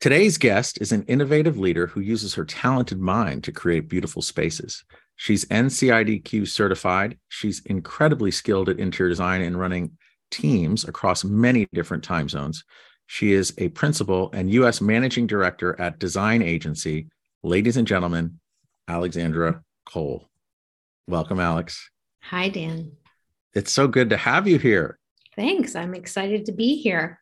Today's guest is an innovative leader who uses her talented mind to create beautiful spaces. She's NCIDQ certified. She's incredibly skilled at interior design and running teams across many different time zones. She is a principal and U.S. managing director at Design Agency. Ladies and gentlemen, Alexandra Cole. Welcome, Alex. Hi, Dan. It's so good to have you here. Thanks. I'm excited to be here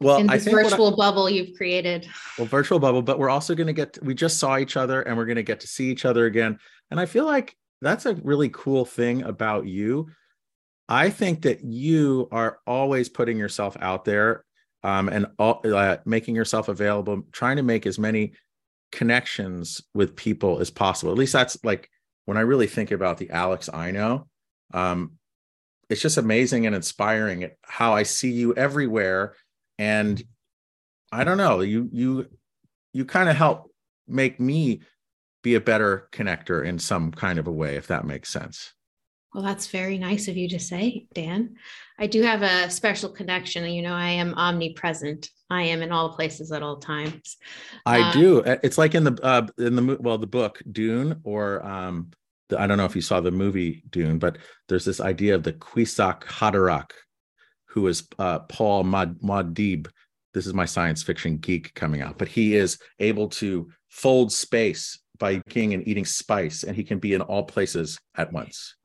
well in this virtual I, bubble you've created. Well virtual bubble but we're also going to get we just saw each other and we're going to get to see each other again. And i feel like that's a really cool thing about you. I think that you are always putting yourself out there um, and all, uh, making yourself available trying to make as many connections with people as possible. At least that's like when i really think about the alex i know um, it's just amazing and inspiring how i see you everywhere and i don't know you you you kind of help make me be a better connector in some kind of a way if that makes sense. Well that's very nice of you to say dan. I do have a special connection you know i am omnipresent. I am in all places at all times. I um, do. It's like in the uh in the well the book dune or um the, i don't know if you saw the movie dune but there's this idea of the Kwisatz Haderach who is uh, Paul Muad'Dib. This is my science fiction geek coming out, but he is able to fold space by eating and eating spice, and he can be in all places at once.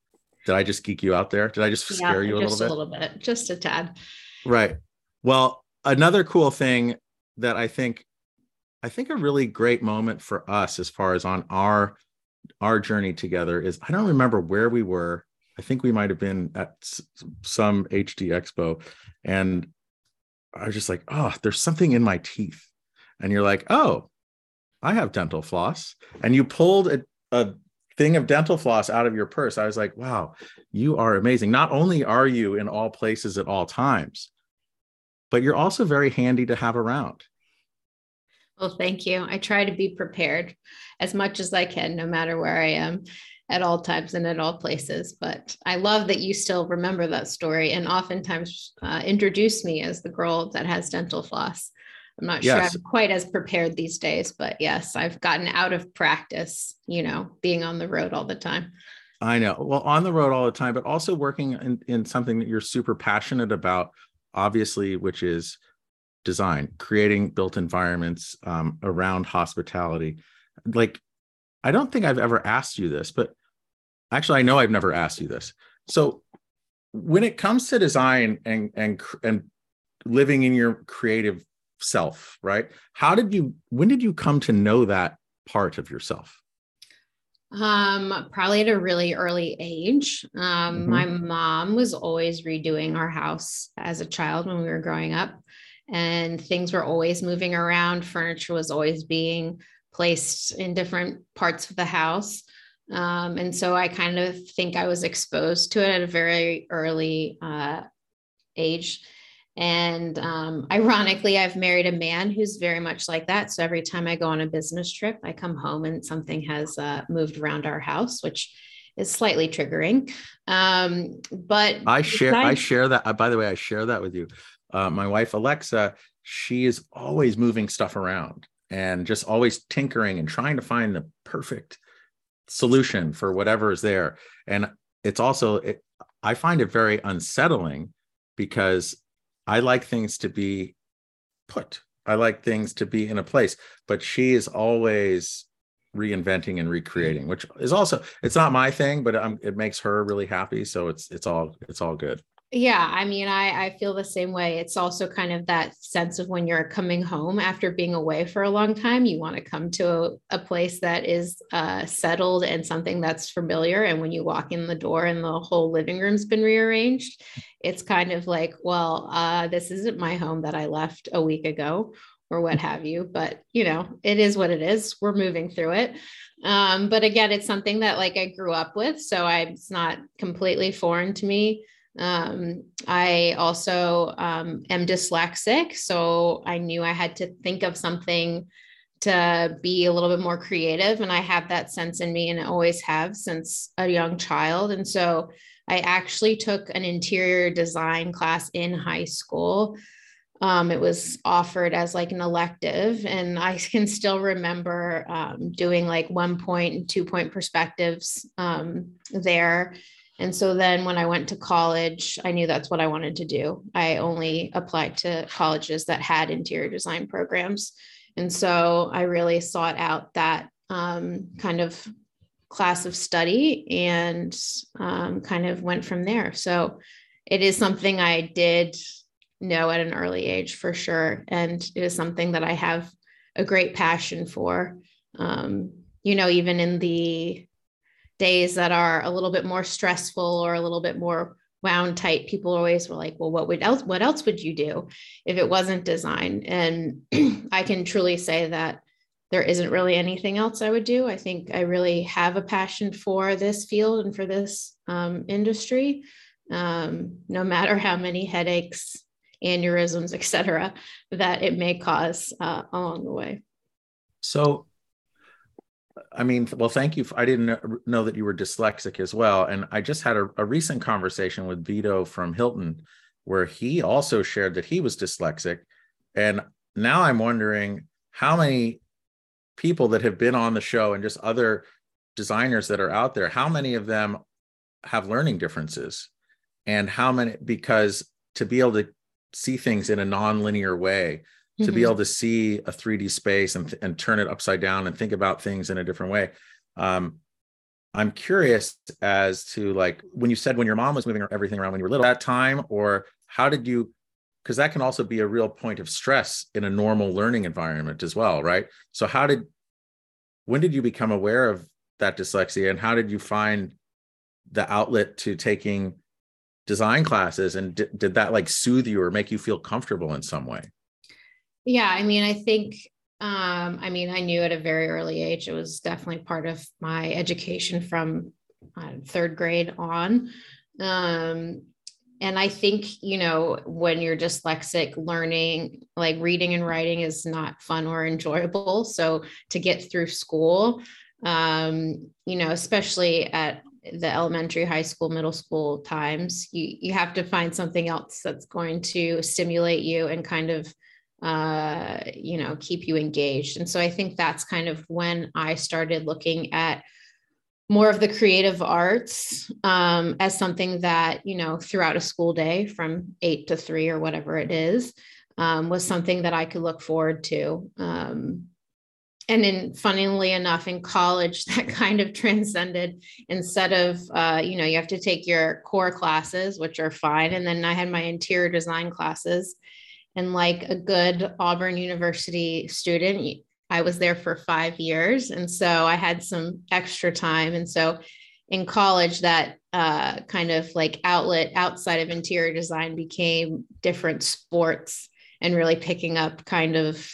Did I just geek you out there? Did I just scare yeah, you a little bit? Just a little bit, just a tad. Right. Well, another cool thing that I think, I think a really great moment for us as far as on our our journey together is I don't remember where we were I think we might have been at some HD expo and I was just like, oh, there's something in my teeth. And you're like, oh, I have dental floss. And you pulled a, a thing of dental floss out of your purse. I was like, wow, you are amazing. Not only are you in all places at all times, but you're also very handy to have around. Well, thank you. I try to be prepared as much as I can, no matter where I am at all times and at all places. But I love that you still remember that story and oftentimes uh, introduce me as the girl that has dental floss. I'm not yes. sure I'm quite as prepared these days, but yes, I've gotten out of practice, you know, being on the road all the time. I know. Well, on the road all the time, but also working in, in something that you're super passionate about, obviously, which is design, creating built environments um, around hospitality. Like, I don't think I've ever asked you this, but actually, I know I've never asked you this. So when it comes to design and and and living in your creative self, right? How did you when did you come to know that part of yourself? Um, probably at a really early age. Um, mm-hmm. my mom was always redoing our house as a child when we were growing up, and things were always moving around. Furniture was always being placed in different parts of the house. Um, and so I kind of think I was exposed to it at a very early uh, age. And um, ironically, I've married a man who's very much like that. So every time I go on a business trip, I come home and something has uh, moved around our house, which is slightly triggering. Um, but I share, I share that. Uh, by the way, I share that with you. Uh, my wife Alexa, she is always moving stuff around and just always tinkering and trying to find the perfect solution for whatever is there. And it's also it, i find it very unsettling because i like things to be put. I like things to be in a place but she is always reinventing and recreating which is also it's not my thing but I'm, it makes her really happy. So it's it's all it's all good yeah, I mean, I, I feel the same way. It's also kind of that sense of when you're coming home after being away for a long time, you want to come to a, a place that is uh, settled and something that's familiar. And when you walk in the door and the whole living room's been rearranged, it's kind of like, well, uh, this isn't my home that I left a week ago. or what have you. But you know, it is what it is. We're moving through it. Um, but again, it's something that like I grew up with, so I, it's not completely foreign to me. Um, I also um, am dyslexic, so I knew I had to think of something to be a little bit more creative, and I have that sense in me, and always have since a young child. And so I actually took an interior design class in high school um, it was offered as like an elective and i can still remember um, doing like one point and two point perspectives um, there and so then when i went to college i knew that's what i wanted to do i only applied to colleges that had interior design programs and so i really sought out that um, kind of class of study and um, kind of went from there so it is something i did know at an early age for sure. And it is something that I have a great passion for. Um, you know, even in the days that are a little bit more stressful or a little bit more wound tight, people always were like, well, what would else, what else would you do if it wasn't design? And I can truly say that there isn't really anything else I would do. I think I really have a passion for this field and for this um, industry. Um, no matter how many headaches aneurysms, et cetera, that it may cause uh, along the way. So, I mean, well, thank you. I didn't know that you were dyslexic as well. And I just had a, a recent conversation with Vito from Hilton where he also shared that he was dyslexic. And now I'm wondering how many people that have been on the show and just other designers that are out there, how many of them have learning differences? And how many, because to be able to see things in a non-linear way to mm-hmm. be able to see a 3d space and, and turn it upside down and think about things in a different way. Um, i'm curious as to like when you said when your mom was moving everything around when you were little that time or how did you because that can also be a real point of stress in a normal learning environment as well right? So how did when did you become aware of that dyslexia and how did you find the outlet to taking design classes and d- did that like soothe you or make you feel comfortable in some way yeah i mean i think um, i mean i knew at a very early age it was definitely part of my education from uh, third grade on. Um, and i think you know when you're dyslexic learning like reading and writing is not fun or enjoyable. So to get through school um, you know especially at the elementary, high school, middle school times, you you have to find something else that's going to stimulate you and kind of uh, you know keep you engaged. And so I think that's kind of when I started looking at more of the creative arts um, as something that you know throughout a school day from eight to three or whatever it is um, was something that I could look forward to. Um, and then funnily enough in college that kind of transcended instead of uh, you know you have to take your core classes which are fine and then i had my interior design classes and like a good auburn university student i was there for five years and so i had some extra time and so in college that uh, kind of like outlet outside of interior design became different sports and really picking up kind of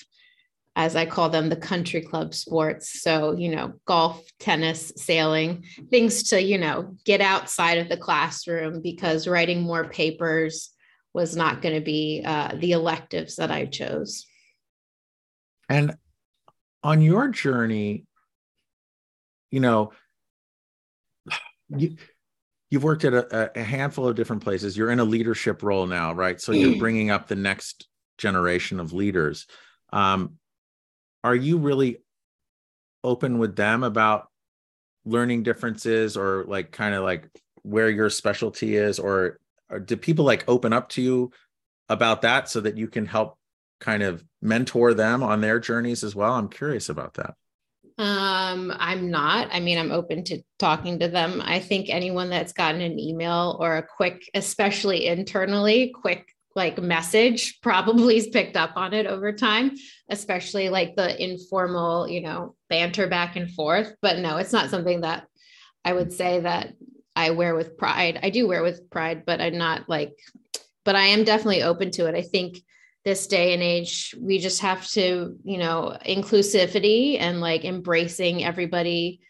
as I call them, the country club sports. So, you know, golf, tennis, sailing, things to, you know, get outside of the classroom because writing more papers was not going to be uh, the electives that I chose. And on your journey, you know, you, you've worked at a, a handful of different places. You're in a leadership role now, right? So you're bringing up the next generation of leaders. Um, are you really open with them about learning differences or like kind of like where your specialty is or, or do people like open up to you about that so that you can help kind of mentor them on their journeys as well? I'm curious about that. Um i'm not. I mean i'm open to talking to them. I think anyone that's gotten an email or a quick especially internally quick like message probably has picked up on it over time, especially like the informal, you know, banter back and forth. But no, it's not something that I would say that I wear with pride. I do wear with pride, but I'm not like, but I am definitely open to it. I think this day and age we just have to you know inclusivity and like embracing everybody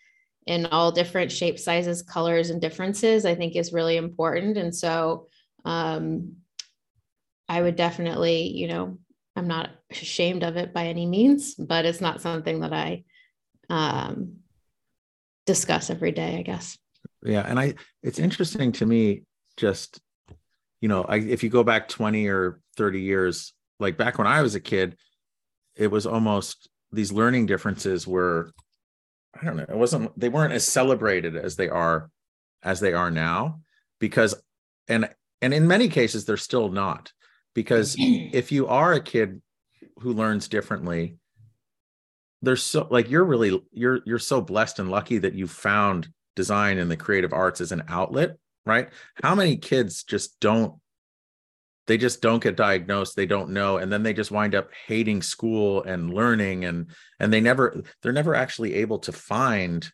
in all different shapes sizes colors and differences i think is really important and so um, i would definitely you know i'm not ashamed of it by any means but it's not something that i um, discuss every day i guess yeah and i it's interesting to me just you know I, if you go back 20 or 30 years like back when I was a kid, it was almost these learning differences were, I don't know, it wasn't, they weren't as celebrated as they are, as they are now, because, and, and in many cases, they're still not, because if you are a kid who learns differently, there's so like you're really you're you're so blessed and lucky that you found design and the creative arts as an outlet right? How many kids just don't they just don't get diagnosed they don't know and then they just wind up hating school and learning and and they never they're never actually able to find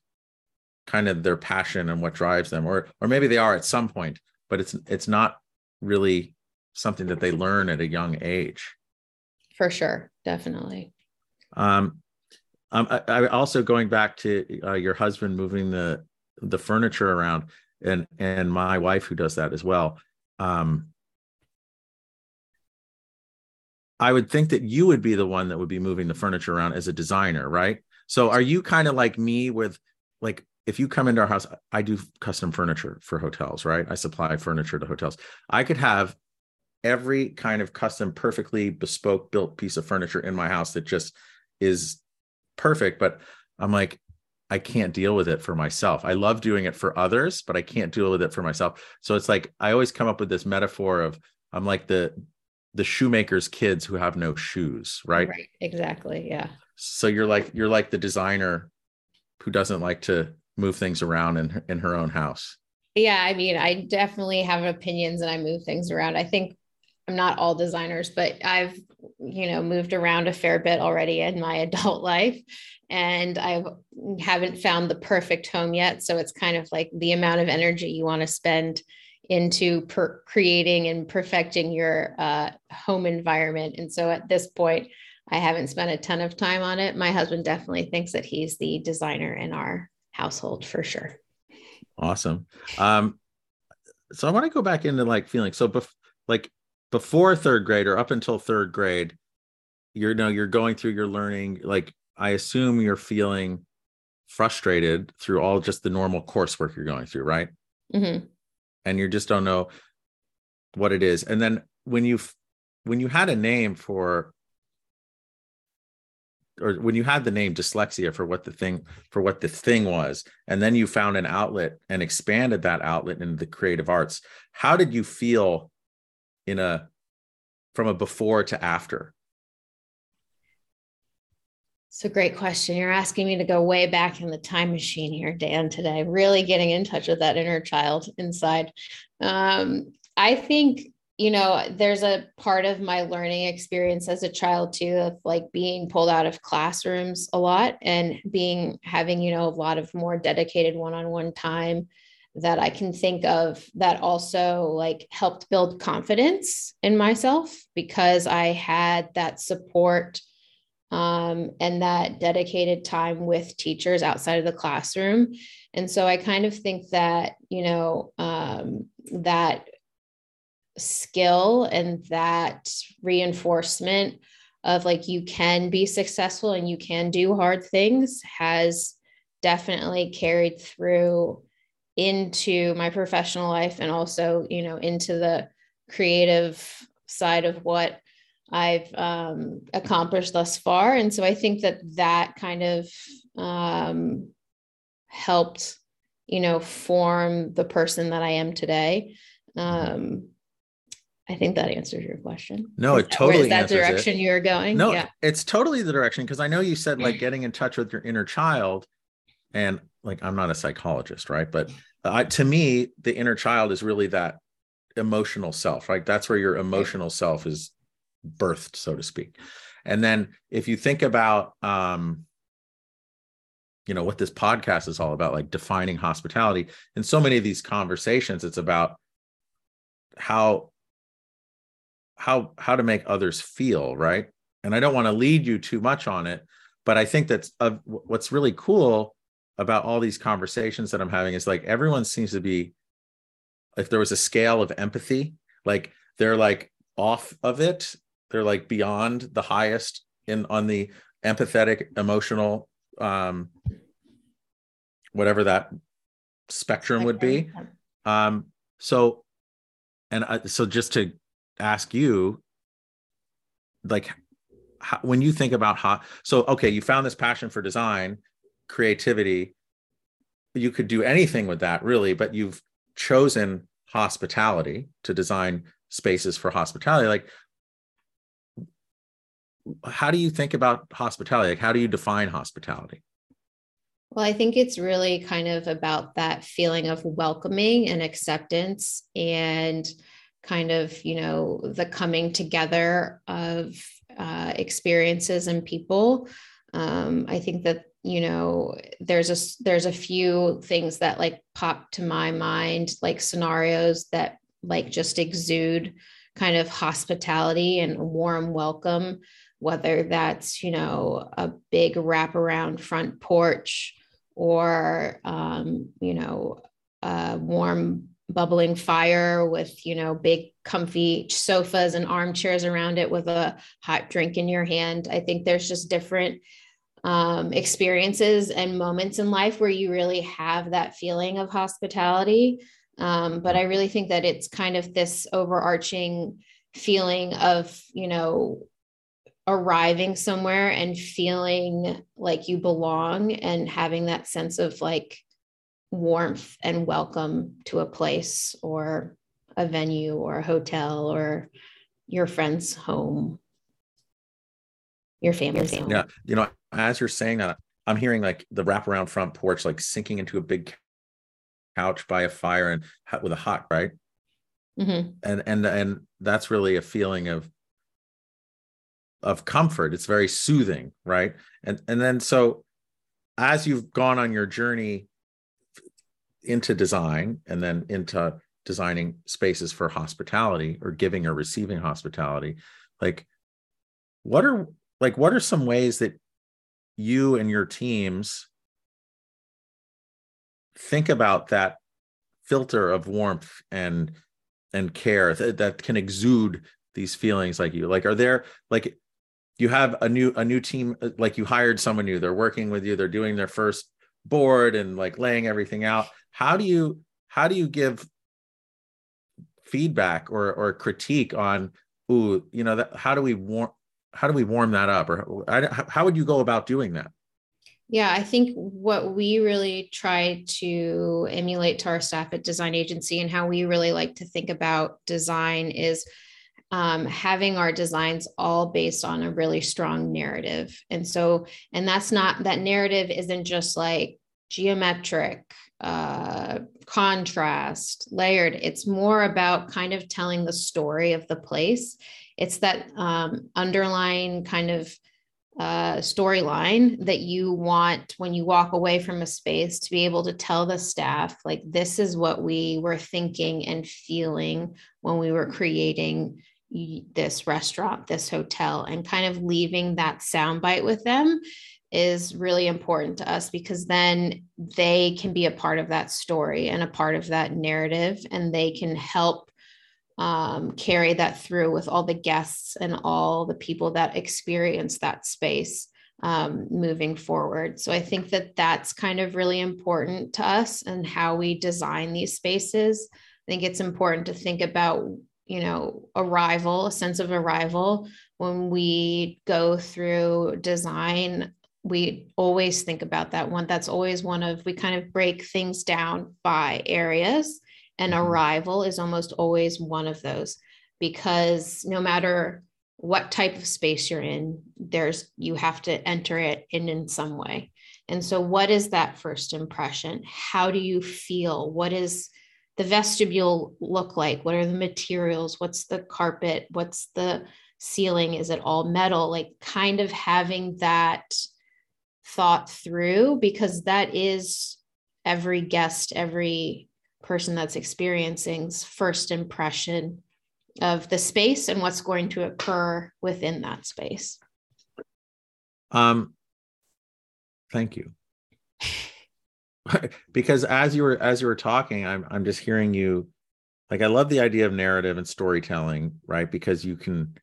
kind of their passion and what drives them or or maybe they are at some point but it's it's not really something that they learn at a young age. For sure definitely. Um, um I, I also going back to uh, your husband moving the the furniture around and and my wife who does that as well um I would think that you would be the one that would be moving the furniture around as a designer, right? So are you kind of like me with like if you come into our house, I do custom furniture for hotels, right? I supply furniture to hotels. I could have every kind of custom, perfectly bespoke built piece of furniture in my house that just is perfect. But I'm like, I can't deal with it for myself. I love doing it for others, but I can't deal with it for myself. So it's like I always come up with this metaphor of I'm like the the shoemaker's kids who have no shoes, right? Right. Exactly. Yeah. So you're like you're like the designer who doesn't like to move things around in in her own house. Yeah, I mean, I definitely have opinions and I move things around. I think I'm not all designers, but I've you know moved around a fair bit already in my adult life and I haven't found the perfect home yet, so it's kind of like the amount of energy you want to spend into per- creating and perfecting your uh, home environment. And so at this point, I haven't spent a ton of time on it. My husband definitely thinks that he's the designer in our household for sure. Awesome. Um, so I want to go back into like feeling so bef- like before third grade or up until third grade, you're you know you're going through your learning. Like I assume you're feeling frustrated through all just the normal coursework you're going through, right? Mm-hmm and you just don't know what it is and then when you when you had a name for or when you had the name dyslexia for what the thing for what the thing was and then you found an outlet and expanded that outlet into the creative arts how did you feel in a from a before to after it's a great question. You're asking me to go way back in the time machine here, Dan, today, really getting in touch with that inner child inside. Um, I think, you know, there's a part of my learning experience as a child too, of like being pulled out of classrooms a lot and being having, you know, a lot of more dedicated one on one time that I can think of that also like helped build confidence in myself because I had that support um, and that dedicated time with teachers outside of the classroom. And so I kind of think that, you know, um, that skill and that reinforcement of like you can be successful and you can do hard things has definitely carried through into my professional life and also, you know, into the creative side of what I've um, accomplished thus far. And so I think that that kind of um, helped, you know, form the person that I am today. Um, I think that answers your question. No, it totally is that direction it. you're going. No, yeah. it's totally the direction because I know you said like getting in touch with your inner child, and like I'm not a psychologist, right? But uh, to me, the inner child is really that emotional self, right? That's where your emotional self is birthed, so to speak. And then if you think about, um, you know, what this podcast is all about, like defining hospitality, in so many of these conversations, it's about how how how to make others feel right and i don't want to lead you too much on it but i think that's uh, what's really cool about all these conversations that i'm having is like everyone seems to be if there was a scale of empathy like they're like off of it. They're like beyond the highest in on the empathetic emotional um whatever that spectrum would be. Um so and I, so just to ask you like how, when you think about how so okay you found this passion for design creativity you could do anything with that really but you've chosen hospitality to design spaces for hospitality. Like how do you think about hospitality? Like how do you define hospitality? Well, I think it's really kind of about that feeling of welcoming and acceptance and kind of, you know, the coming together of uh, experiences and people. Um, I think that, you know, there's a, there's a few things that like pop to my mind, like scenarios that like just exude kind of hospitality and warm welcome, whether that's, you know, a big wraparound front porch or um, you know a warm bubbling fire with you know big comfy sofas and armchairs around it with a hot drink in your hand. I think there's just different um, experiences and moments in life where you really have that feeling of hospitality. Um, but i really think that it's kind of this overarching feeling of you know arriving somewhere and feeling like you belong and having that sense of like warmth and welcome to a place or a venue or a hotel or your friend's home your family's home. yeah you know as you're saying that i'm hearing like the wraparound front porch like sinking into a big couch by a fire and with a hot right? Mm-hmm. and and and that's really a feeling of of comfort. It's very soothing right? And and then so as you've gone on your journey into design and then into designing spaces for hospitality or giving or receiving hospitality like what are like what are some ways that you and your teams think about that filter of warmth and and care that, that can exude these feelings like you. Like are there like you have a new a new team uh, like you hired someone new they're working with you they're doing their first board and like laying everything out. How do you how do you give feedback or or critique on ooh you know that how do we warm how do we warm that up or how would you go about doing that yeah i think what we really try to emulate to our staff at design agency and how we really like to think about design is um, having our designs all based on a really strong narrative. And so, and that's not, that narrative isn't just like geometric, uh, contrast, layered. It's more about kind of telling the story of the place. It's that um, underlying kind of uh, storyline that you want when you walk away from a space to be able to tell the staff, like, this is what we were thinking and feeling when we were creating this restaurant, this hotel, and kind of leaving that soundbite with them is really important to us because then they can be a part of that story and a part of that narrative, and they can help um, carry that through with all the guests and all the people that experience that space um, moving forward. So I think that that's kind of really important to us and how we design these spaces. I think it's important to think about you know arrival a sense of arrival when we go through design we always think about that one that's always one of we kind of break things down by areas and mm-hmm. arrival is almost always one of those because no matter what type of space you're in there's you have to enter it in in some way and so what is that first impression how do you feel what is the vestibule look like? What are the materials? What's the carpet? What's the ceiling? Is it all metal? Like kind of having that thought through because that is every guest, every person that's experiencing's first impression of the space and what's going to occur within that space. Um, thank you. because as you were as you were talking, I'm I'm just hearing you like I love the idea of narrative and storytelling, right? Because you can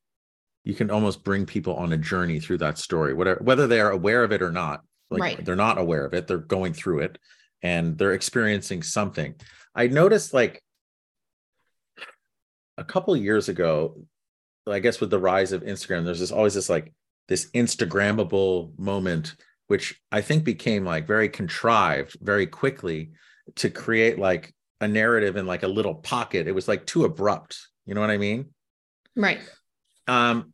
you can almost bring people on a journey through that story, whatever whether they are aware of it or not. Like right. they're not aware of it, they're going through it and they're experiencing something. I noticed like a couple years ago, I guess with the rise of Instagram, there's this always this like this Instagrammable moment, which I think became like very contrived very quickly to create like a narrative in like a little pocket. It was like too abrupt. You know what I mean? Right. Um,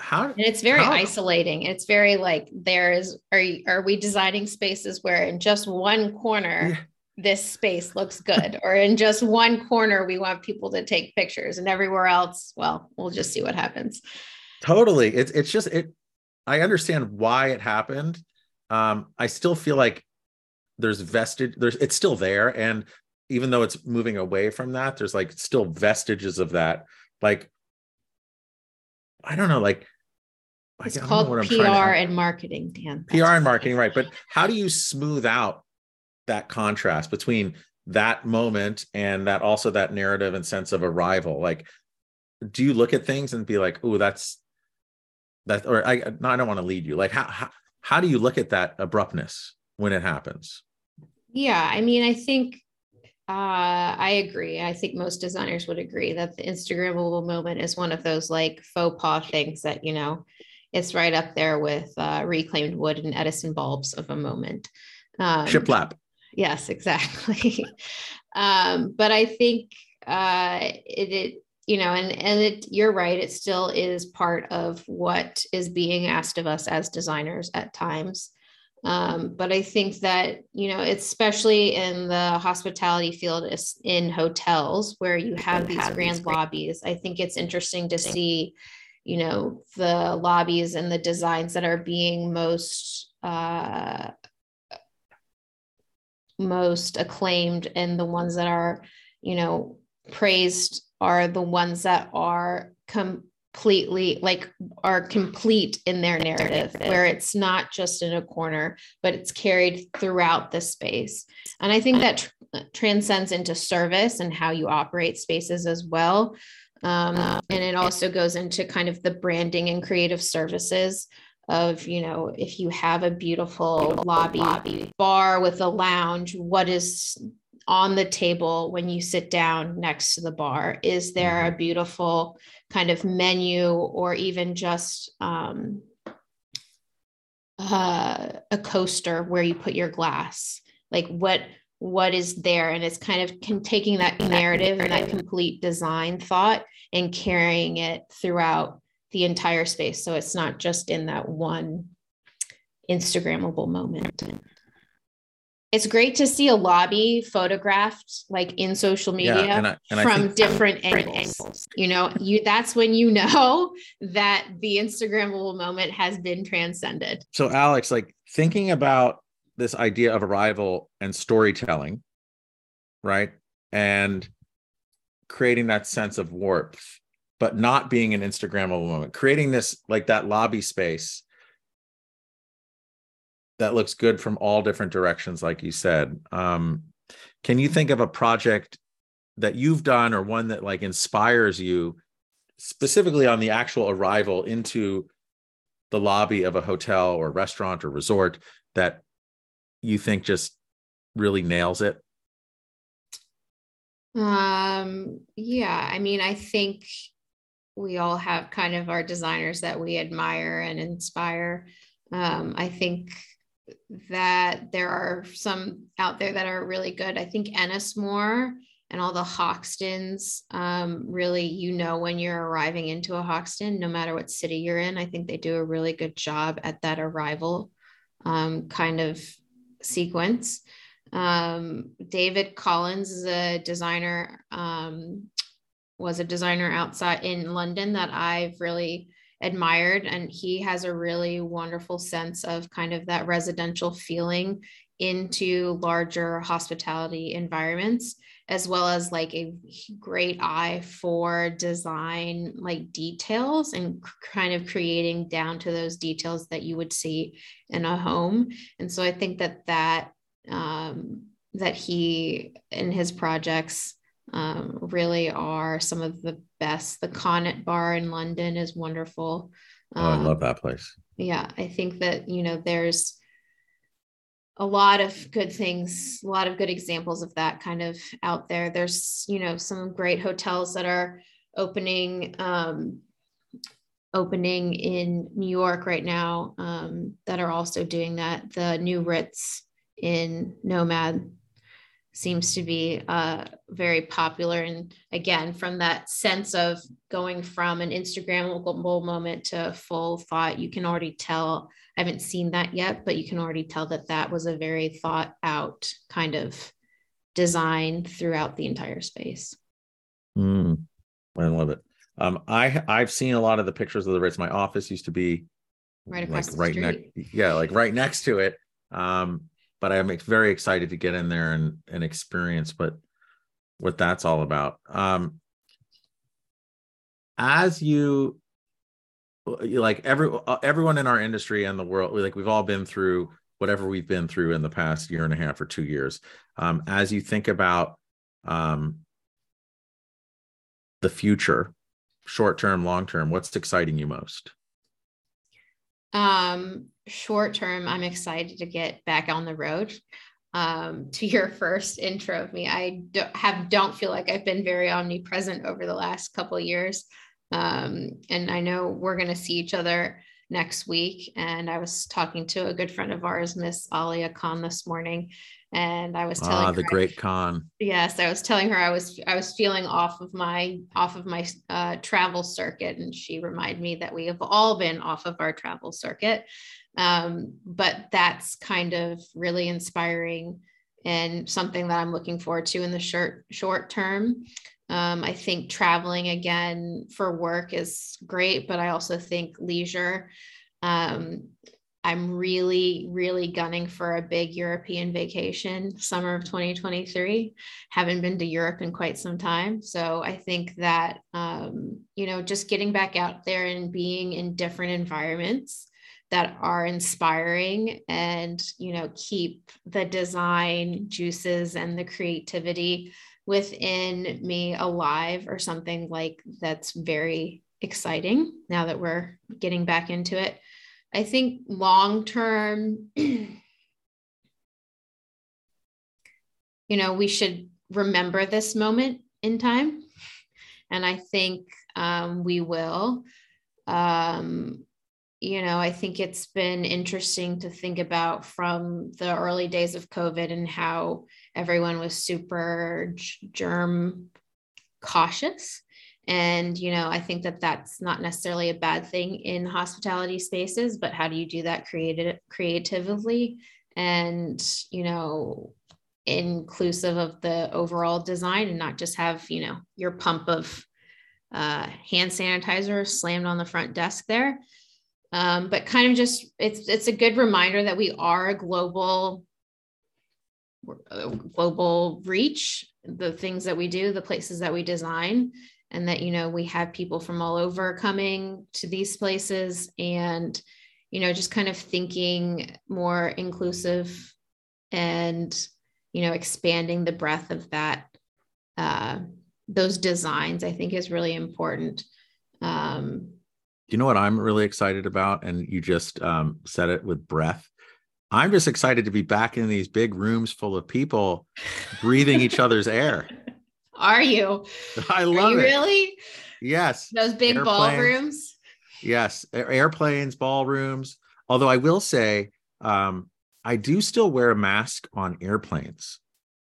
how and it's very how, isolating. It's very like there's are you, are we designing spaces where in just one corner. This space looks good, or in just one corner we want people to take pictures, and everywhere else, well, we'll just see what happens. Totally. It's it's just it. I understand why it happened. Um, I still feel like there's vestige. There's it's still there, and even though it's moving away from that, there's like still vestiges of that. Like, I don't know, like it's called PR and marketing, Dan. PR and marketing, right. But how do you smooth out that contrast between that moment and that also that narrative and sense of arrival? Like, do you look at things and be like, oh, that's that, or I no, I don't want to lead you. Like, how, how how do you look at that abruptness when it happens? Yeah, I mean, I think uh, I agree. I think most designers would agree that the Instagrammable moment is one of those like faux pas things that, you know, it's right up there with uh, reclaimed wood and Edison bulbs of a moment. Um, Shiplap. Yes, exactly. um, but I think uh, it, it, you know, and and it, you're right. It still is part of what is being asked of us as designers at times. Um, but I think that, you know, especially in the hospitality field in hotels where you have these grand lobbies, I think it's interesting to see, you know, the lobbies and the designs that are being most, uh, most acclaimed and the ones that are, you know, praised are the ones that are completely like are complete in their narrative where it's not just in a corner but it's carried throughout the space. And i think that tr- transcends into service and how you operate spaces as well. Um, and it also goes into kind of the branding and creative services of you know if you have a beautiful lobby bar with a lounge what is on the table when you sit down next to the bar? Is there a mm-hmm. beautiful kind of menu or even just um, uh, a coaster where you put your glass? Like what what is there? And it's kind of can, taking that narrative and that complete design thought and carrying it throughout the entire space. So it's not just in that one Instagrammable moment it's great to see a lobby photographed like in social media yeah, and I, and from different, angles. angles. You know, you that's when you know that the Instagrammable moment has been transcended. So Alex, like thinking about this idea of arrival and storytelling, right? And creating that sense of warmth, but not being an Instagrammable moment, creating this like that lobby space that looks good from all different directions, like you said. Um, can you think of a project that you've done or one that like inspires you specifically on the actual arrival into the lobby of a hotel or restaurant or resort that you think just really nails it? Um, yeah, I mean, I think we all have kind of our designers that we admire and inspire. Um, I think that there are some out there that are really good. I think Ennismore and all the Hoxtons um, really, you know, when you're arriving into a Hoxton, no matter what city you're in, I think they do a really good job at that arrival um, kind of sequence. Um, David Collins is a designer, um, was a designer outside in London that I've really admired and he has a really wonderful sense of kind of that residential feeling into larger hospitality environments as well as like a great eye for design like details and kind of creating down to those details that you would see in a home. And so i think that that um, that he and his projects um, really are some of the best the Connaught bar in london is wonderful oh i love um, that place yeah i think that you know there's a lot of good things, a lot of good examples of that kind of out there. There's, you know, some great hotels that are opening um, opening in New York right now um, that are also doing that. The new Ritz in Nomad seems to be uh, very popular. And again, from that sense of going from an Instagrammable moment to full thought, you can already tell I haven't seen that yet, but you can already tell that that was a very thought out kind of design throughout the entire space. Mm, I love it. Um, I I've seen a lot of the pictures of the Ritz. My office used to be right across like right next, yeah, like right next to it. Um, but I'm very excited to get in there and and experience what what that's all about. Um, as you like every everyone in our industry and the world like we've all been through whatever we've been through in the past year and a half or two years um, as you think about um, the future short term long term what's exciting you most um, short term i'm excited to get back on the road. Um, to your first intro of me i don't have don't feel like i've been very omnipresent over the last couple years. Um, and I know we're going to see each other next week. And I was talking to a good friend of ours, Miss Alia Khan, this morning, and I was telling ah, the her, great Khan. Yes, I was telling her I was I was feeling off of my off of my uh, travel circuit, and she reminded me that we have all been off of our travel circuit. Um, but that's kind of really inspiring and something that I'm looking forward to in the short short term. Um, I think traveling again for work is great, but I also think leisure. Um, I'm really, really gunning for a big European vacation summer of 2023. Haven't been to Europe in quite some time. So I think that, um, you know, just getting back out there and being in different environments that are inspiring and, you know, keep the design juices and the creativity within me alive or something like that's very exciting now that we're getting back into it. I think long term, you know, we should remember this moment in time. And I think um, we will. Um, you know, I think it's been interesting to think about from the early days of COVID and how everyone was super germ cautious. And, you know, I think that that's not necessarily a bad thing in hospitality spaces, but how do you do that creative, creatively and, you know, inclusive of the overall design and not just have, you know, your pump of uh, hand sanitizer slammed on the front desk there. Um, but kind of just it's it's a good reminder that we are a global global reach the things that we do the places that we design and that you know we have people from all over coming to these places and you know just kind of thinking more inclusive and you know expanding the breadth of that uh, those designs i think is really important. Um, you know what i'm really excited about? And you just um, said it with breath. I'm just excited to be back in these big rooms full of people breathing each other's air. Are you? I love you it. Really? Yes. Those big airplanes. ballrooms. Yes, airplanes, ballrooms. Although I will say, um, I do still wear a mask on airplanes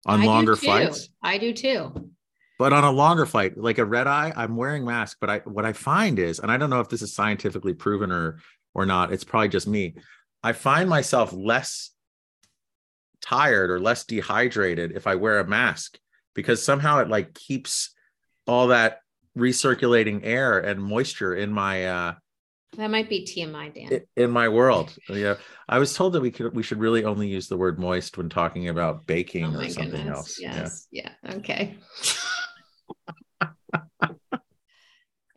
on I longer flights. I do too. But on a longer flight, like a red eye, I'm wearing mask. But I what I find is, and I don't know if this is scientifically proven or or not. It's probably just me. I find myself less tired or less dehydrated if I wear a mask because somehow it like keeps all that recirculating air and moisture in my uh That might be TMI, Dan. In my world, yeah. I was told that we could we should really only use the word moist when talking about baking oh or something goodness. else. Yes. Yeah. yeah. Okay.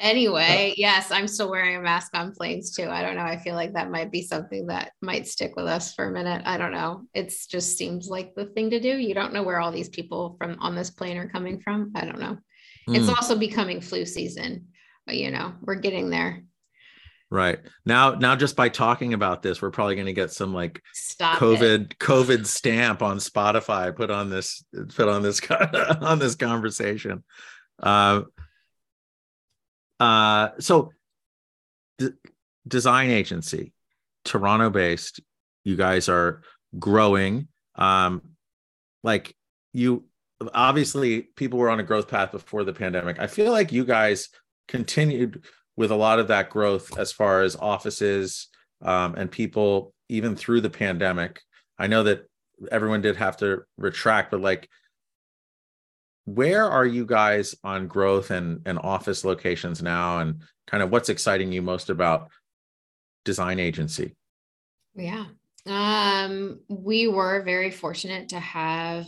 Anyway, yes, I'm still wearing a mask on planes too. I don't know. I feel like that might be something that might stick with us for a minute. I don't know. It just seems like the thing to do. You don't know where all these people from on this plane are coming from. I don't know. Mm. It's hmm. also becoming flu season. But, you know, we're getting there. Right. Now now just by talking about this, we're probably going to get some like Stop COVID it. COVID stamp on Spotify put on this put on this on this conversation. Uh uh so d- design agency Toronto based, you guys are growing um like you obviously people were on a growth path before the pandemic. I feel like you guys continued with a lot of that growth as far as offices um, and people even through the pandemic i know that everyone did have to retract but like where are you guys on growth and and office locations now and kind of what's exciting you most about design agency yeah um we were very fortunate to have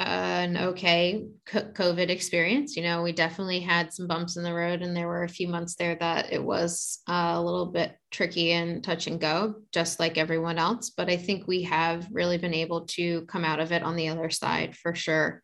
an okay COVID experience. You know, we definitely had some bumps in the road, and there were a few months there that it was uh, a little bit tricky and touch and go, just like everyone else. But I think we have really been able to come out of it on the other side for sure.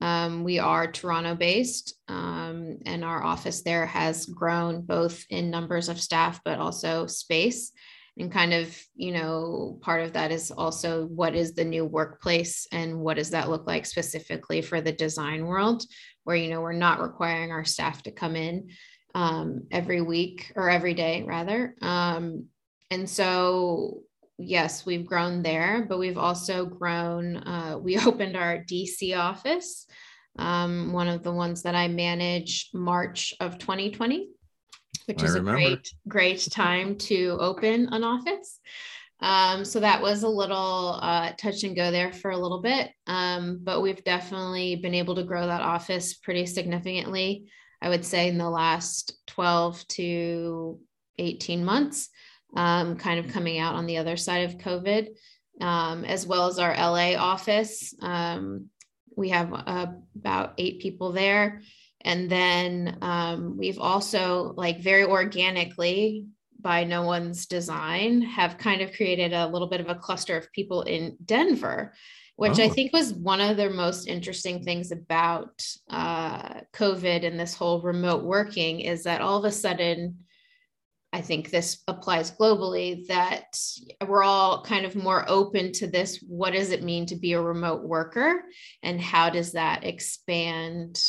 Um, we are Toronto based, um, and our office there has grown both in numbers of staff, but also space. And kind of you know part of that is also what is the new workplace and what does that look like specifically for the design world where you know we're not requiring our staff to come in um, every week or every day rather. Um, and so yes we've grown there but we've also grown uh, we opened our dc office um, one of the ones that i manage march of 2020 which is a great, great time to open an office. Um, so that was a little uh, touch and go there for a little bit, um, but we've definitely been able to grow that office pretty significantly. I would say in the last 12 to 18 months, um, kind of coming out on the other side of COVID, um, as well as our LA office. Um, we have uh, about eight people there. And then um, we've also, like, very organically, by no one's design, have kind of created a little bit of a cluster of people in Denver, which oh. I think was one of the most interesting things about uh, COVID and this whole remote working is that all of a sudden, I think this applies globally that we're all kind of more open to this. What does it mean to be a remote worker? And how does that expand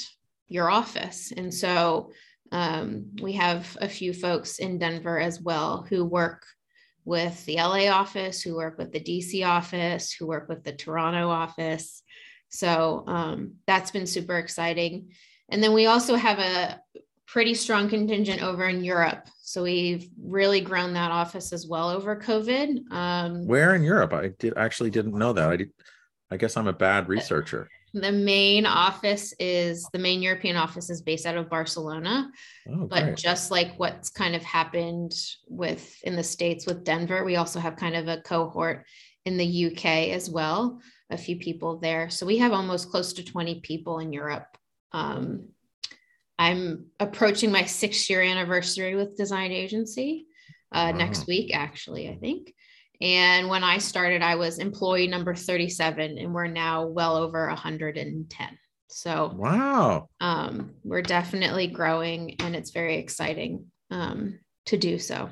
your office. And so um, we have a few folks in Denver as well who work with the LA office, who work with the DC office, who work with the Toronto office. So um, that's been super exciting. And then we also have a pretty strong contingent over in Europe. So we've really grown that office as well over COVID. Um, Where in Europe? I did actually didn't know that. I did, I guess I'm a bad researcher. The main office is the main European office is based out of Barcelona. Oh, but just like what's kind of happened with in the States with Denver, we also have kind of a cohort in the UK as well, a few people there. So we have almost close to 20 people in Europe. Um, I'm approaching my six year anniversary with Design Agency uh, wow. next week, actually, I think. And when I started, I was employee number 37, and we're now well over 110. So, wow. Um, we're definitely growing, and it's very exciting um, to do so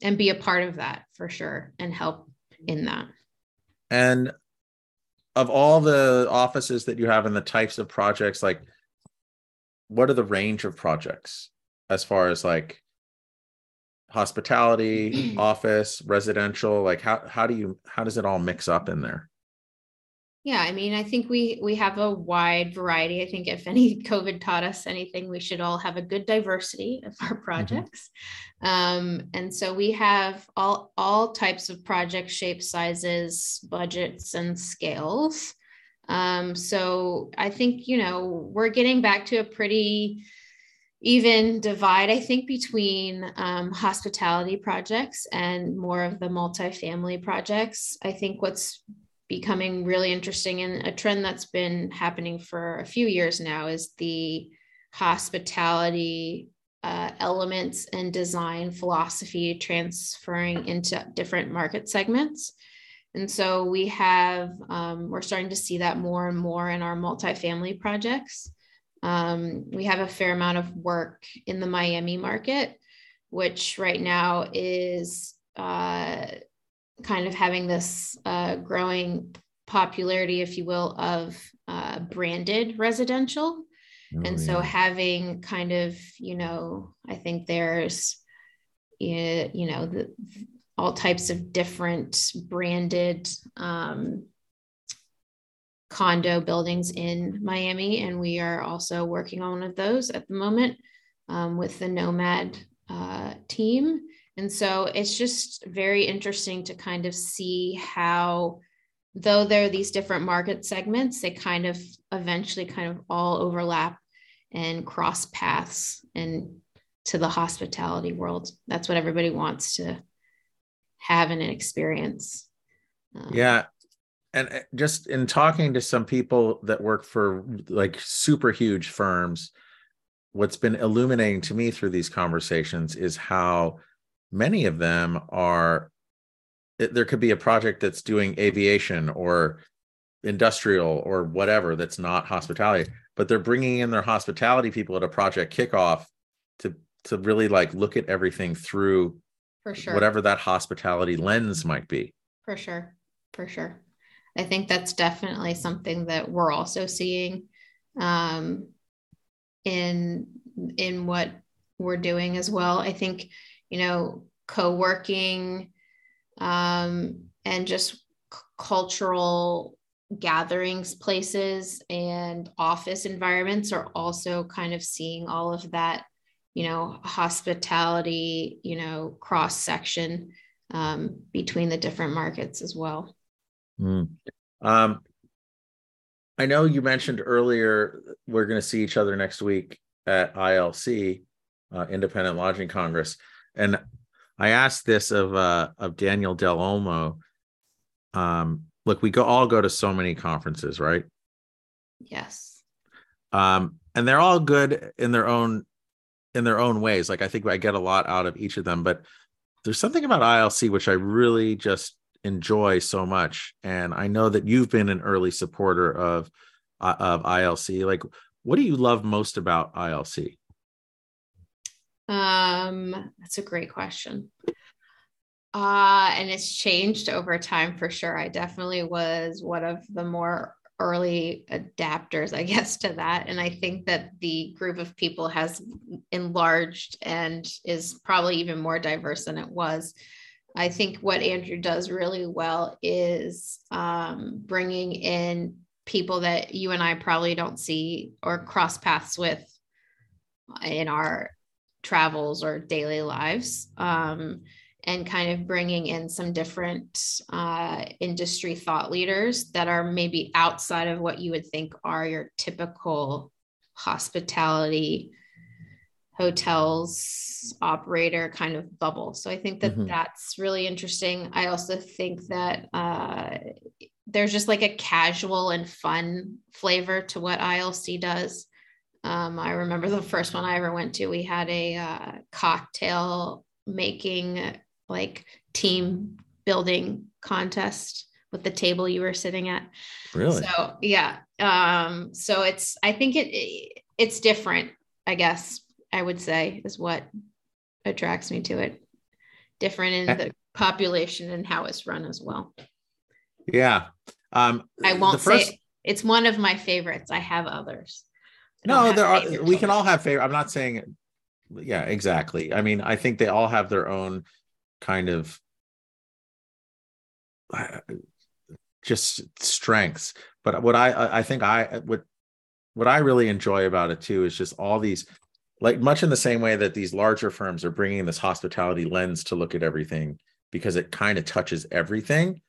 and be a part of that for sure and help in that. And of all the offices that you have and the types of projects, like what are the range of projects as far as like hospitality, office, residential? Like how how do you how does it all mix up in there? Yeah, I mean, I think we we have a wide variety. I think if any COVID taught us anything, we should all have a good diversity of our mm-hmm. projects. Mm-hmm. Um, and so we have all all types of project shapes, sizes, budgets, and scales. Um, so I think you know we're getting back to a pretty even divide, I think, between um, hospitality projects and more of the multifamily projects. I think what's becoming really interesting and a trend that's been happening for a few years now is the hospitality uh, elements and design philosophy transferring into different market segments. And so we have, um, we're starting to see that more and more in our multifamily projects. Um, we have a fair amount of work in the Miami market, which right now is uh, kind of having this uh, growing popularity, if you will, of uh, branded residential. Oh, and so having kind of, you know, I think there's, you know, the, all types of different branded um, condo buildings in Miami, and we are also working on one of those at the moment um, with the Nomad uh, team. And so it's just very interesting to kind of see how, though there are these different market segments, they kind of eventually kind of all overlap and cross paths and to the hospitality world. That's what everybody wants to have in an experience. Um, yeah, and uh, just in talking to some people that work for like super huge firms what's been illuminating to me through these conversations is how many of them are there could be a project that's doing aviation or industrial or whatever that's not hospitality but they're bringing in their hospitality people at a project kickoff to to really like look at everything through for sure. whatever that hospitality lens might be. For sure. For sure. I think that's definitely something that we're also seeing um, in in what we're doing as well. I think you know co-working um, and just c- cultural gatherings places and office environments are also kind of seeing all of that you know hospitality you know cross section um, between the different markets as well Mm. Um, I know you mentioned earlier we're going to see each other next week at ILC, uh, Independent Lodging Congress, and I asked this of uh, of Daniel Del Olmo. Um, look, we go all go to so many conferences, right? Yes. Um, and they're all good in their own in their own ways. Like I think I get a lot out of each of them, but there's something about ILC which I really just enjoy so much. And i know that you've been an early supporter of uh, of ilc like what do you love most about ilc um that's a great question. Uh and it's changed over time for sure. I definitely was one of the more early adapters i guess to that and i think that the group of people has enlarged and is probably even more diverse than it was I think what Andrew does really well is um, bringing in people that you and I probably don't see or cross paths with in our travels or daily lives. Um, and kind of bringing in some different uh, industry thought leaders that are maybe outside of what you would think are your typical hospitality hotels operator kind of bubble. So I think that mm-hmm. that's really interesting. I also think that uh, there's just like a casual and fun flavor to what ILC does. Um, I remember the first one I ever went to, we had a uh, cocktail making like team building contest with the table you were sitting at. Really? So yeah. Um, so it's I think it it's different, I guess, I would say is what attracts me to it. Different in the population and how it's run as well. Yeah. Um, I won't first... say it's one of my favorites. I have others. I no, there are we can all have favorite. I'm not saying yeah, exactly. I mean, I think they all have their own kind of uh, just strengths. But what I I think I what what I really enjoy about it too is just all these like much in the same way that these larger firms are bringing this hospitality lens to look at everything because it kind of touches everything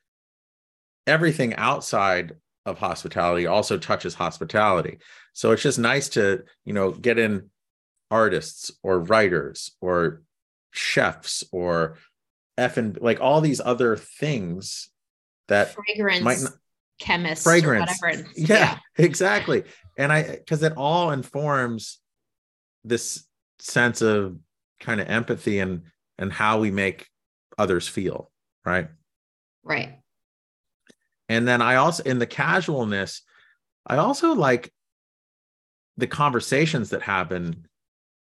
everything outside of hospitality also touches hospitality so it's just nice to you know get in artists or writers or chefs or F and like all these other things that fragrance might not, chemist fragrance. yeah, yeah, exactly. And i because it all informs this sense of kind of empathy and and how we make others feel right? Right. And then i also in the casualness i also like the conversations that happen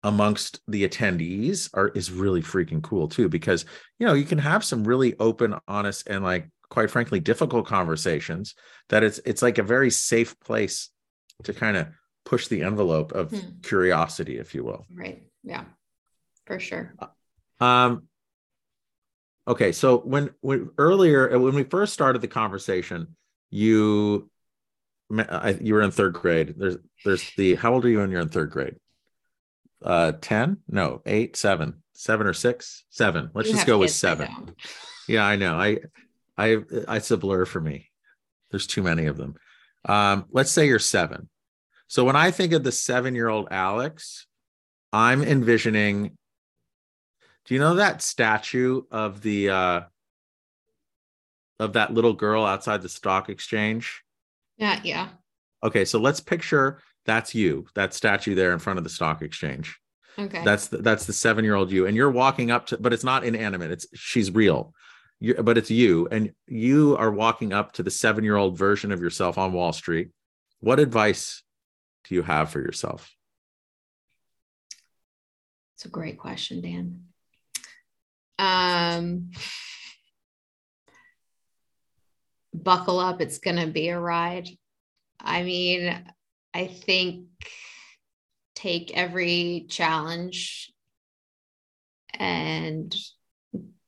amongst the attendees are is really freaking cool too because you know you can have some really open honest and like quite frankly difficult conversations that it's it's like a very safe place to kind of push the envelope of hmm. curiosity if you will. Right. Yeah. For sure. Uh, um okay so when when earlier uh, when we first started the conversation you you were in third grade. There's there's the how old are you when you're in third grade uh 10 no 8 7 7 or 6 7 let's you just go with 7 yeah i know i I it's a blur for me. There's too many of them. Um, let's say you're seven. So when I think of the seven-year-old Alex, I'm envisioning. Do you know that statue of the uh, of that little girl outside the stock exchange? Yeah, yeah. Okay, so let's picture that's you, that statue there in front of the stock exchange. Okay. That's the, that's the seven year old you, and you're walking up to, but it's not inanimate. It's she's real. You but it's you. And you are walking up to the seven year old version of yourself on wall street. What advice do you have for yourself? It's a great question dan. Um buckle up. It's going to be a ride. I mean i think take every challenge and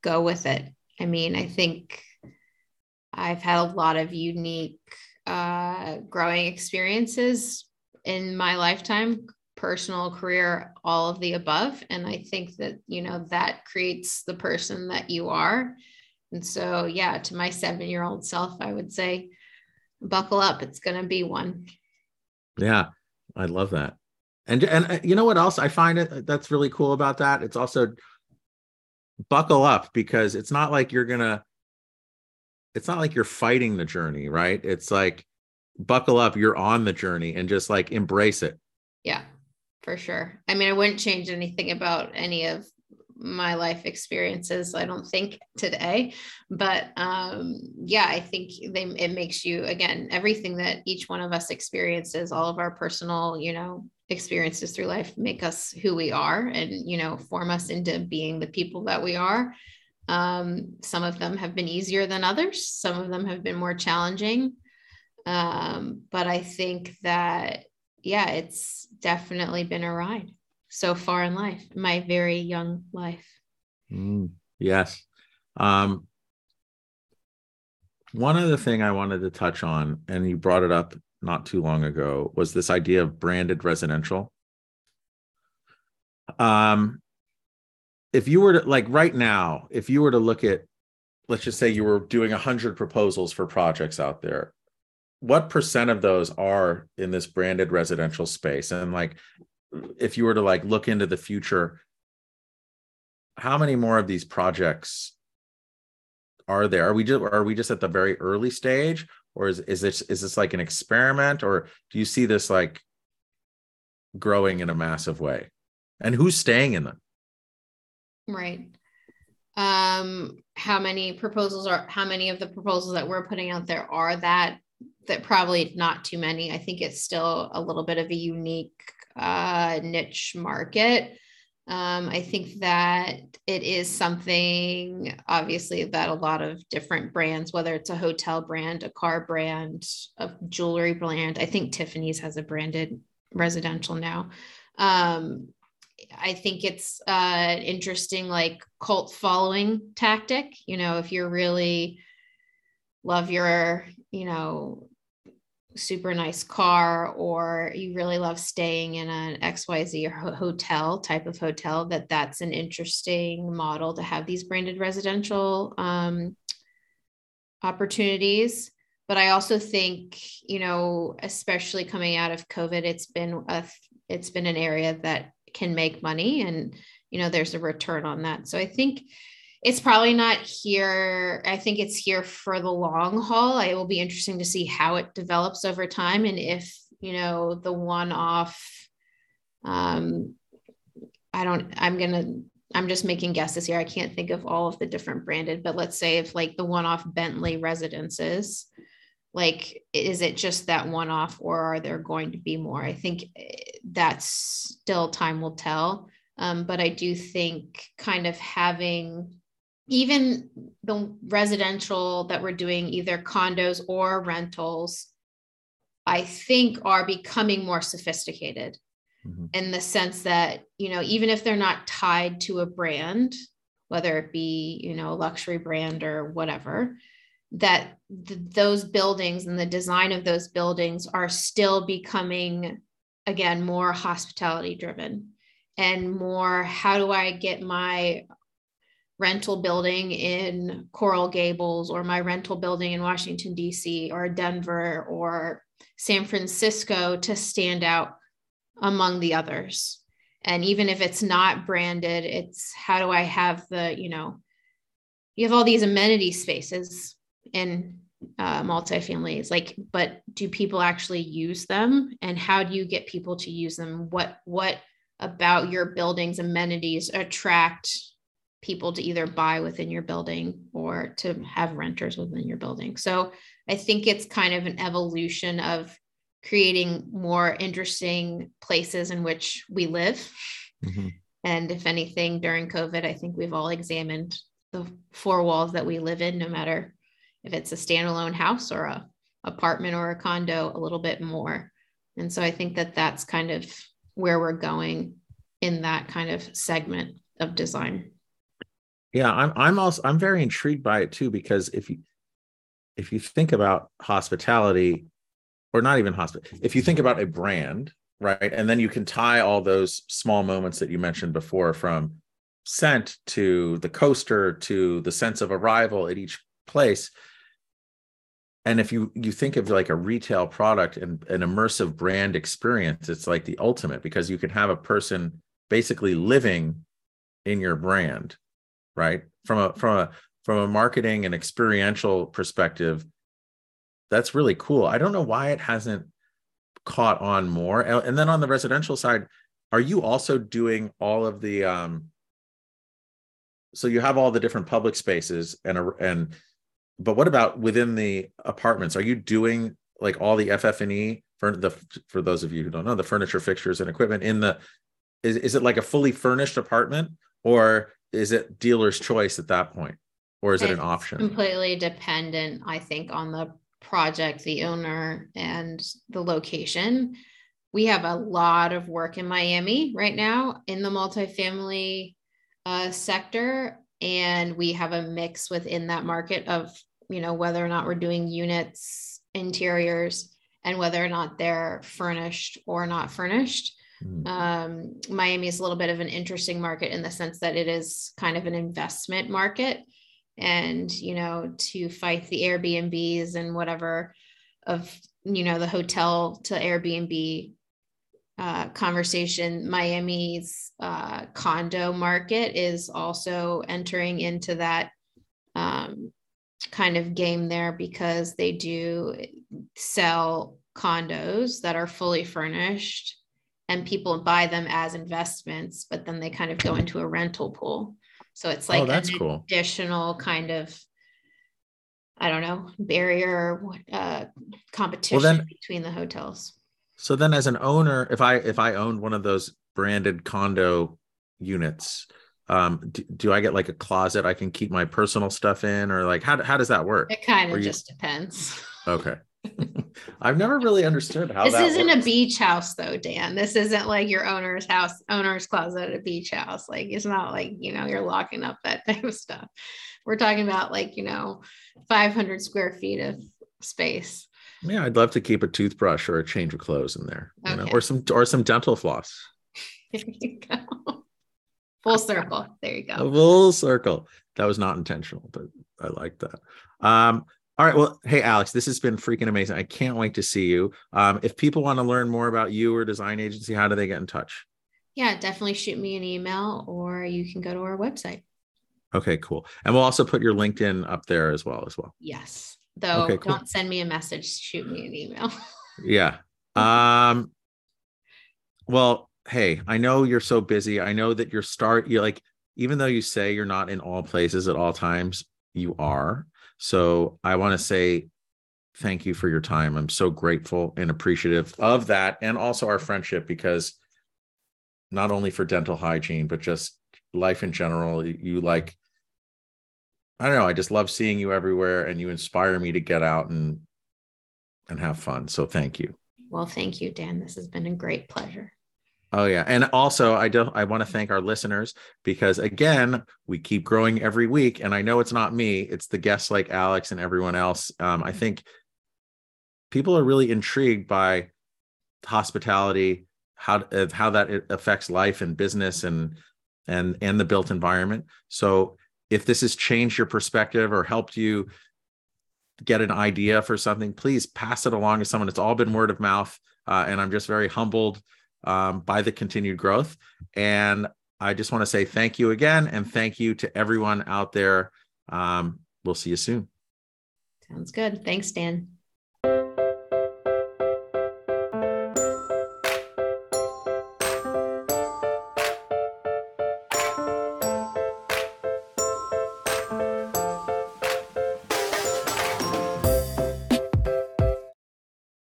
go with it. I mean, I think I've had a lot of unique uh, growing experiences in my lifetime personal career all of the above. And i think that you know that creates the person that you are. And so yeah to my 7 year old self i would say buckle up. It's going to be one yeah i love that. And and uh, you know what else i find it that's really cool about that? It's also buckle up because it's not like you're gonna it's not like you're fighting the journey right? It's like buckle up you're on the journey and just like embrace it. Yeah for sure. I mean i wouldn't change anything about any of my life experiences i don't think today. But um yeah i think they it makes you again everything that each one of us experiences all of our personal you know experiences through life make us who we are and you know form us into being the people that we are. Um, some of them have been easier than others. Some of them have been more challenging. Um, but i think that yeah it's definitely been a ride so far in life my very young life mm, yes um, one other thing i wanted to touch on and you brought it up not too long ago was this idea of branded residential. Um, if you were to like right now, if you were to look at, let's just say you were doing a hundred proposals for projects out there, what percent of those are in this branded residential space? And like, if you were to like look into the future, how many more of these projects are there? Are we just are we just at the very early stage, or is is this is this like an experiment or do you see this like growing in a massive way? And who's staying in them? Right. Um how many proposals are how many of the proposals that we're putting out there are that that probably not too many? I think it's still a little bit of a unique uh niche market um, I think that it is something, obviously, that a lot of different brands, whether it's a hotel brand, a car brand, a jewelry brand, I think Tiffany's has a branded residential now. Um, I think it's uh, interesting, like, cult following tactic. You know, if you're really love your, you know, super nice car or you really love staying in an xyz hotel type of hotel that that's an interesting model to have these branded residential um, opportunities. But i also think you know especially coming out of covid it's been a it's been an area that can make money and you know there's a return on that. So i think it's probably not here i think it's here for the long haul. It will be interesting to see how it develops over time and if you know the one off um i don't i'm gonna i'm just making guesses here. I can't think of all of the different branded but let's say if like the one off bentley residences like is it just that one off or are there going to be more? I think eh, that's still time will tell. Um, but i do think kind of having even the residential that we're doing either condos or rentals i think are becoming more sophisticated mm-hmm. in the sense that you know even if they're not tied to a brand whether it be you know a luxury brand or whatever that th- those buildings and the design of those buildings are still becoming again more hospitality driven and more how do i get my rental building in coral gables or my rental building in washington d.c or denver or san francisco to stand out among the others. And even if it's not branded it's how do i have the you know you have all these amenity spaces in uh, multifamilies like but do people actually use them? And how do you get people to use them? What what about your building's amenities attract people to either buy within your building or to have renters within your building. So i think it's kind of an evolution of creating more interesting places in which we live. Mm-hmm. and if anything during covid i think we've all examined the four walls that we live in no matter if it's a standalone house or a apartment or a condo a little bit more. And so i think that that's kind of where we're going in that kind of segment of design yeah i'm i'm also i'm very intrigued by it too because if you if you think about hospitality or not even hospital if you think about a brand right and then you can tie all those small moments that you mentioned before from scent to the coaster to the sense of arrival at each place. And if you you think of like a retail product and an immersive brand experience it's like the ultimate because you can have a person basically living in your brand right? From a from a from a marketing and experiential perspective that's really cool. I don't know why it hasn't caught on more. And then on the residential side are you also doing all of the um so you have all the different public spaces and and but what about within the apartments? Are you doing like all the FF&E for the for those of you who don't know the furniture, fixtures, and equipment in the is is it like a fully furnished apartment or is it dealer's choice at that point? Or is it's it an option? Completely dependent, I think, on the project, the owner, and the location. We have a lot of work in Miami right now in the multifamily uh, sector and we have a mix within that market of you know whether or not we're doing units interiors and whether or not they're furnished or not furnished mm. um, miami is a little bit of an interesting market in the sense that it is kind of an investment market and you know to fight the airbnbs and whatever of you know the hotel to airbnb uh, conversation miami's uh, condo market is also entering into that um, kind of game there because they do sell condos that are fully furnished and people buy them as investments, but then they kind of go into a rental pool. So it's like oh, an cool. additional kind of, I don't know, barrier uh, competition well, then, between the hotels. So then, as an owner, if I if I owned one of those branded condo units, um do, do, i get like a closet i can keep my personal stuff in or like how, how does that work it kind of just depends okay i've never really understood how this isn't works. a beach house though dan this isn't like your owner's house owner's closet at a beach house like it's not like you know you're locking up that type of stuff we're talking about like you know 500 square feet of space yeah i'd love to keep a toothbrush or a change of clothes in there okay. you know or some or some dental floss there you go full circle. There you go. A full circle. That was not intentional, but I like that. Um, all right. Well, hey, Alex, this has been freaking amazing. I can't wait to see you. Um, if people want to learn more about you or design agency, how do they get in touch? yeah, definitely shoot me an email or you can go to our website. Okay, cool. And we'll also put your LinkedIn up there as well as well. Yes. Though okay, cool. don't send me a message, shoot me an email. yeah. Um well, hey, I know you're so busy. I know that you're start you're like even though you say you're not in all places at all times, you are. So I want to say thank you for your time. I'm so grateful and appreciative of that and also our friendship because not only for dental hygiene, but just life in general, you like I don't know, I just love seeing you everywhere and you inspire me to get out and and have fun. So thank you. Well, thank you, Dan. This has been a great pleasure. Oh yeah, and also I do I want to thank our listeners because again we keep growing every week, and I know it's not me; it's the guests like Alex and everyone else. Um, I think people are really intrigued by hospitality, how how that affects life and business and and and the built environment. So if this has changed your perspective or helped you get an idea for something, please pass it along to someone. It's all been word of mouth, uh, and I'm just very humbled um, by the continued growth. And I just want to say thank you again, and thank you to everyone out there. Um, we'll see you soon. Sounds good. Thanks, Dan.